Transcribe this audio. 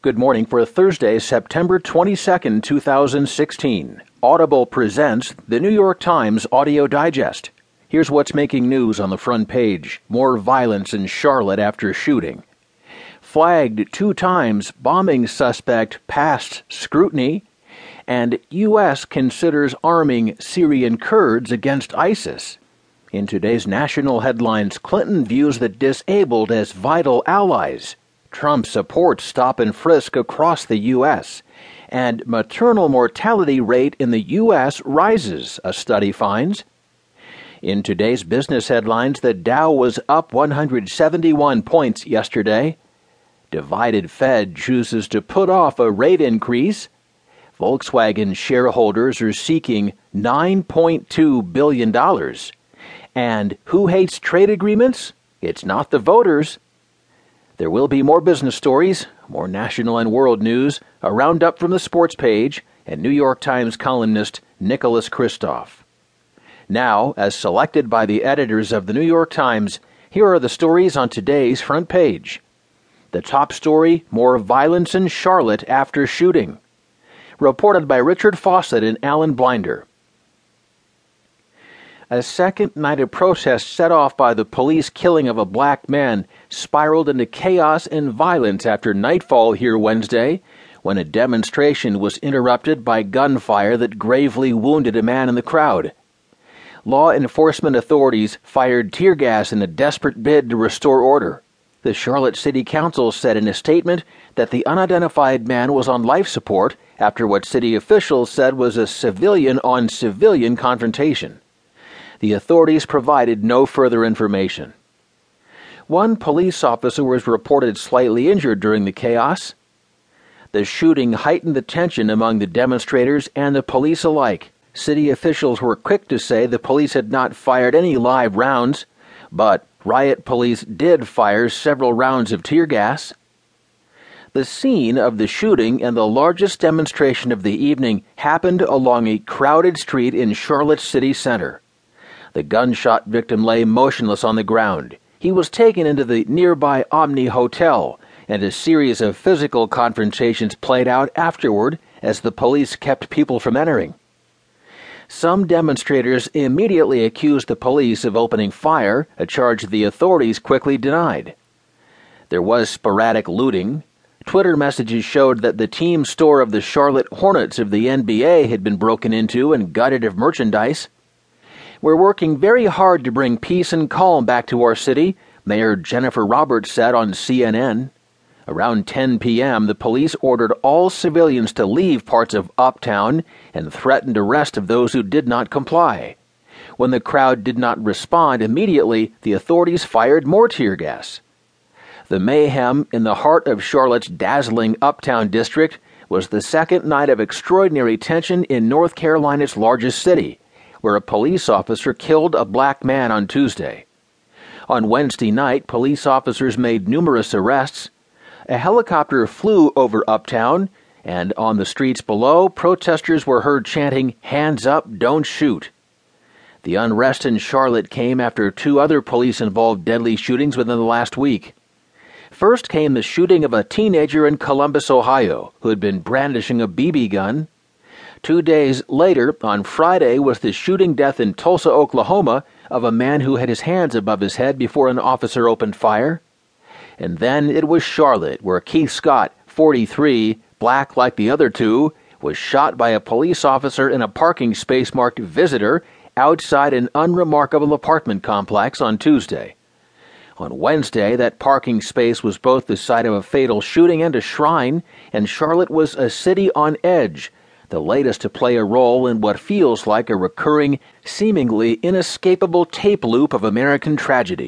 Good morning for Thursday, September 22, 2016. Audible presents the New York Times Audio Digest. Here's what's making news on the front page more violence in Charlotte after shooting. Flagged two times, bombing suspect passed scrutiny. And U.S. considers arming Syrian Kurds against ISIS. In today's national headlines, Clinton views the disabled as vital allies. Trump supports stop and frisk across the U.S. And maternal mortality rate in the U.S. rises, a study finds. In today's business headlines, the Dow was up 171 points yesterday. Divided Fed chooses to put off a rate increase. Volkswagen shareholders are seeking $9.2 billion. And who hates trade agreements? It's not the voters. There will be more business stories, more national and world news, a roundup from the sports page, and New York Times columnist Nicholas Kristof. Now, as selected by the editors of the New York Times, here are the stories on today's front page. The top story More violence in Charlotte after shooting. Reported by Richard Fausset and Alan Blinder. A second night of protests set off by the police killing of a black man spiraled into chaos and violence after nightfall here Wednesday when a demonstration was interrupted by gunfire that gravely wounded a man in the crowd. Law enforcement authorities fired tear gas in a desperate bid to restore order. The Charlotte City Council said in a statement that the unidentified man was on life support after what city officials said was a civilian on civilian confrontation the authorities provided no further information. One police officer was reported slightly injured during the chaos. The shooting heightened the tension among the demonstrators and the police alike. City officials were quick to say the police had not fired any live rounds, but riot police did fire several rounds of tear gas. The scene of the shooting and the largest demonstration of the evening happened along a crowded street in Charlotte City Center. The gunshot victim lay motionless on the ground. He was taken into the nearby Omni Hotel, and a series of physical confrontations played out afterward as the police kept people from entering. Some demonstrators immediately accused the police of opening fire, a charge the authorities quickly denied. There was sporadic looting. Twitter messages showed that the team store of the Charlotte Hornets of the NBA had been broken into and gutted of merchandise. We're working very hard to bring peace and calm back to our city, Mayor Jennifer Roberts said on CNN. Around 10 p.m., the police ordered all civilians to leave parts of Uptown and threatened arrest of those who did not comply. When the crowd did not respond immediately, the authorities fired more tear gas. The mayhem in the heart of Charlotte's dazzling Uptown district was the second night of extraordinary tension in North Carolina's largest city where a police officer killed a black man on Tuesday. On Wednesday night, police officers made numerous arrests. A helicopter flew over Uptown, and on the streets below, protesters were heard chanting, Hands up, don't shoot. The unrest in Charlotte came after two other police involved deadly shootings within the last week. First came the shooting of a teenager in Columbus, Ohio, who had been brandishing a BB gun. Two days later, on Friday, was the shooting death in Tulsa, Oklahoma, of a man who had his hands above his head before an officer opened fire. And then it was Charlotte, where Keith Scott, 43, black like the other two, was shot by a police officer in a parking space marked visitor outside an unremarkable apartment complex on Tuesday. On Wednesday, that parking space was both the site of a fatal shooting and a shrine, and Charlotte was a city on edge the latest to play a role in what feels like a recurring, seemingly inescapable tape loop of American tragedy.